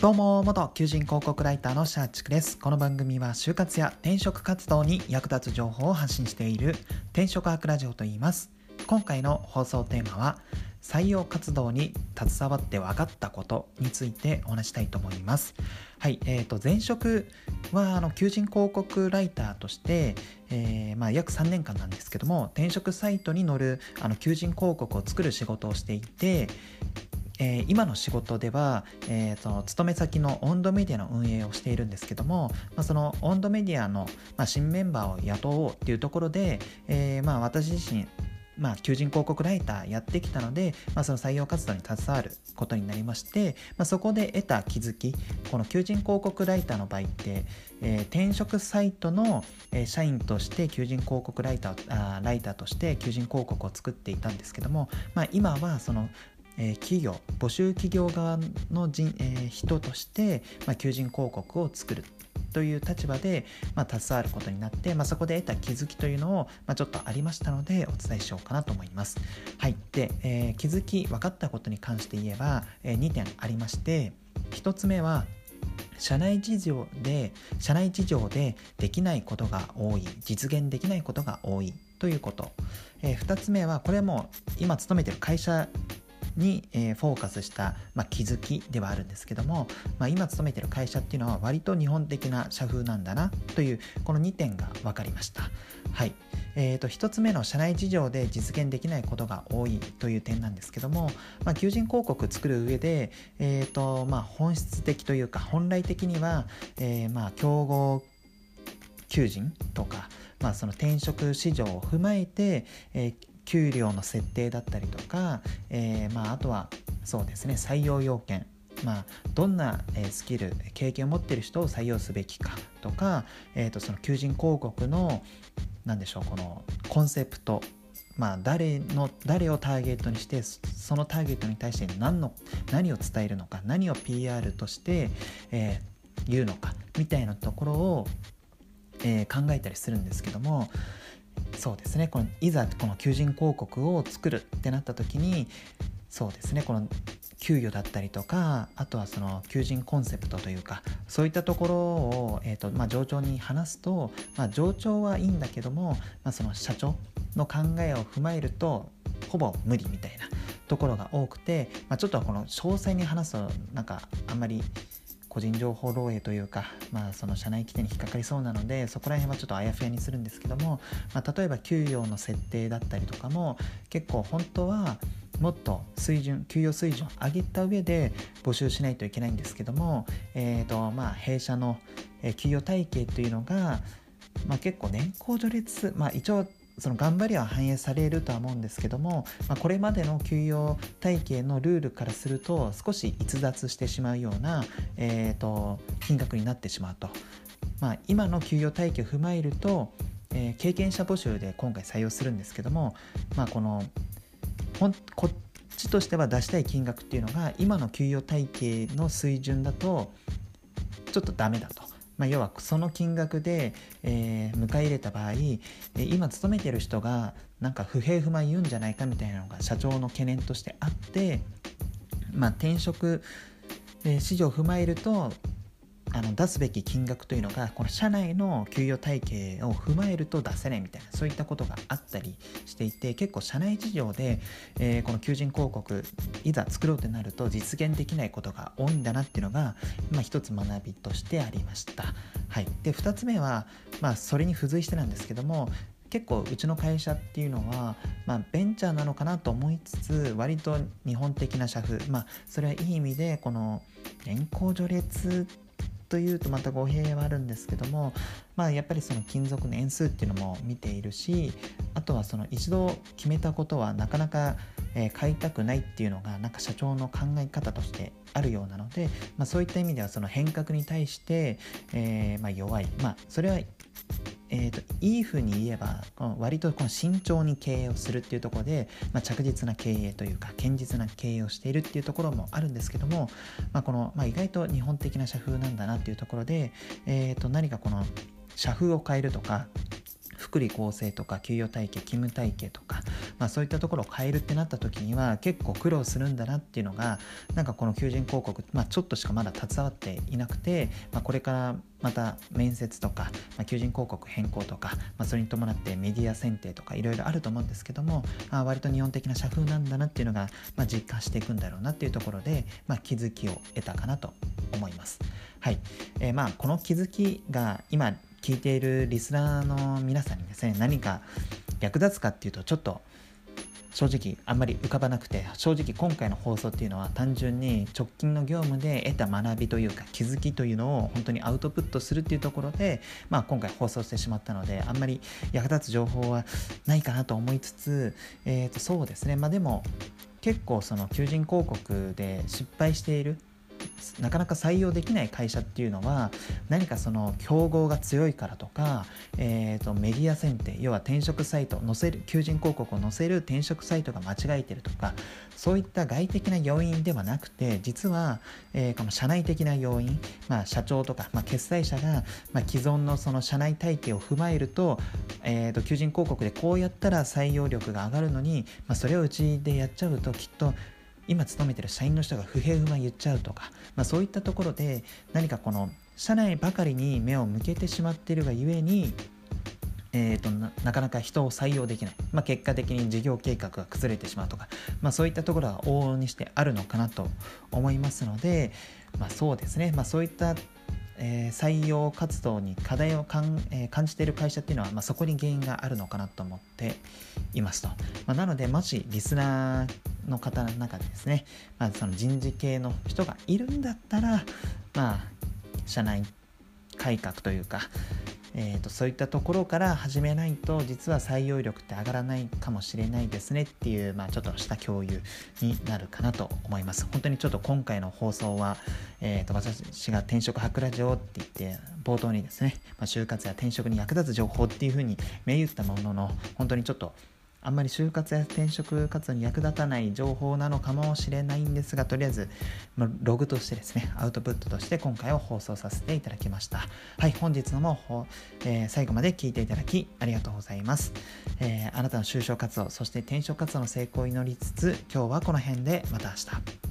どうも元求人広告ライターのシャーチクです。この番組は就活や転職活動に役立つ情報を発信している転職博ラジオと言います。今回の放送テーマは採用活動に携わって分かったことについてお話したいと思います。はい、えーと、前職はあの求人広告ライターとして、えー、まあ、約3年間なんですけども転職サイトに載るあの求人広告を作る仕事をしていてえー、今の仕事では、えー、その勤め先の温度メディアの運営をしているんですけども、まあ、その温度メディアの、まあ、新メンバーを雇おうっていうところで、えー、まあ私自身まあ、求人広告ライターやってきたので、まあ、その採用活動に携わることになりまして、まあ、そこで得た気づきこの求人広告ライターの場合って、えー、転職サイトの、えー、社員として求人広告ライターあライターとして求人広告を作っていたんですけども、まあ、今はそのえー、企業募集企業側の人、えー、人として、まあ、求人広告を作るという立場で、まあ、携わることになって、まあ、そこで得た気づきというのを、まあ、ちょっとありましたのでお伝えしようかなと思います。はい、で、えー、気づき分かったことに関して言えば、えー、2点ありまして1つ目は社内事情で社内事情でできないことが多い実現できないことが多いということ、えー、2つ目はこれはもう今勤めてる会社に、えー、フォーカスした、まあ、気づきではあるんですけども、まあ、今勤めてる会社っていうのは割と日本的な社風なんだなというこの2点が分かりました。はいえーと、1つ目の社内事情で実現できないことが多いという点なんですけども、まあ、求人広告作る上で、えーとまあ、本質的というか本来的には、えー、まあ競合求人とか、まあ、その転職市場を踏まえて、えー、給料の設定だったりとか、えー、まあ、あとはそうですね採用要件。まあ、どんなスキル経験を持っている人を採用すべきかとか、えー、とその求人広告の何でしょうこのコンセプト。まあ、誰の誰をターゲットにしてそのターゲットに対して何の何を伝えるのか何を PR として、えー、言うのかみたいなところを、えー、考えたりするんですけどもそうですね。このいざこの求人広告を作るってなった時にそうですね。この給与だったりとかあとはその求人コンセプトというかそういったところを、えーとまあ、上長に話すと、まあ、上長はいいんだけども、まあ、その社長の考えを踏まえるとほぼ無理みたいなところが多くて、まあ、ちょっとこの詳細に話すとなんかあんまり個人情報漏洩というか、まあ、その社内規定に引っかかりそうなのでそこら辺はちょっとあやふやにするんですけども、まあ、例えば給与の設定だったりとかも結構本当はもっと水準給与水準を上げた上で募集しないといけないんですけども、えーとまあ、弊社の給与体系というのが、まあ、結構年功序列、まあ、一応その頑張りは反映されるとは思うんですけども、まあ、これまでの給与体系のルールからすると少し逸脱してしまうような、えーと、金額になってしまうと、まあ、今の給与体系を踏まえると、えー、経験者募集で今回採用するんですけども、まあ、このほんこっちとしては出したい金額っていうのが今の給与体系の水準だとちょっとダメだと。まあ、要はその金額で、えー、迎え入れた場合、えー、今勤めてる人がなんか不平不満言うんじゃないかみたいなのが社長の懸念としてあって、まあ、転職、えー、市場を踏まえるとあの出すべき金額というのがこの社内の給与体系を踏まえると出せないみたいなそういったことがあったりしていて結構社内事情で、えー、この求人広告いざ作ろうとなると実現できないことが多いんだなっていうのが、まあ、一つ学びとしてありました。はい、で2つ目は、まあ、それに付随してなんですけども結構うちの会社っていうのは、まあ、ベンチャーなのかなと思いつつ割と日本的な社風まあそれはいい意味でこの年功序列というとまた語弊はあるんですけども、まあ、やっぱりその金属の円数っていうのも見ているしあとはその一度決めたことはなかなか、え、買いたくないっていうのがなんか社長の考え方としてあるようなので、まあ、そういった意味ではその変革に対して、えー、まあ、弱い。まあそれはえーと、いいふうに言えば割とこの慎重に経営をするっていうところで、まあ、着実な経営というか堅実な経営をしているっていうところもあるんですけども、まあ、この、まあ、意外と日本的な社風なんだなっていうところで、えー、と何かこの社風を変えるとか福利厚生とか給与体系勤務体系とか、まあ、そういったところを変えるってなった時には結構苦労するんだなっていうのがなんかこの求人広告、まあ、ちょっとしかまだ携わっていなくて、まあ、これからまた面接とか、まあ、求人広告変更とか、まあ、それに伴ってメディア選定とかいろいろあると思うんですけども、まあ、割と日本的な社風なんだなっていうのが、まあ、実感していくんだろうなっていうところで、まあ、気づきを得たかなと思います。はい、えー、まあこの気づきが今聞いているリスナーの皆さんにですね何か役立つかっていうとちょっと正直あんまり浮かばなくて正直今回の放送っていうのは単純に直近の業務で得た学びというか気づきというのを本当にアウトプットするっていうところで、まあ、今回放送してしまったのであんまり役立つ情報はないかなと思いつつ、えー、とそうですね。まあでも結構その求人広告で失敗しているなかなか採用できない会社っていうのは何かその競合が強いからとか、えーと、メディア選定要は転職サイト載せる求人広告を載せる転職サイトが間違えてるとかそういった外的な要因ではなくて実は、えー、この社内的な要因、まあ、社長とか、まあ、決済者が、まあ、既存のその社内体系を踏まえると,、えーと求人広告でこうやったら採用力が上がるのに、まあ、それをうちでやっちゃうときっと今勤めてる社員の人が不平不満言っちゃうとか、まあ、そういったところで何かこの社内ばかりに目を向けてしまっているがゆえにえーと、なかなか人を採用できない、まあ、結果的に事業計画が崩れてしまうとか、まあ、そういったところは往々にしてあるのかなと思いますので、まあ、そうですね、まあ、そういったえー、採用活動に課題をかん、えー、感じている会社っていうのは、まあ、そこに原因があるのかなと思っていますと。まあ、なので、もしリスナーの方の中でですね、まあ、その人事系の人がいるんだったら、まあ、社内改革というか、えーと、そういったところから始めないと実は採用力って上がらないかもしれないですねっていう、まあ、ちょっとした共有になるかなと思います。本当にちょっと今回の放送は、えーと、私が転職博ラジオって言って冒頭にですね、まあ、就活や転職に役立つ情報っていうふうに銘打ったものの本当にちょっとあんまり就活や転職活動に役立たない情報なのかもしれないんですが、とりあえず、まログとしてですね、アウトプットとして今回は放送させていただきました。はい、本日のも、えー、最後まで聞いていただきありがとうございます、えー、あなたの就職活動、そして転職活動の成功を祈りつつ、今日はこの辺でまた明日。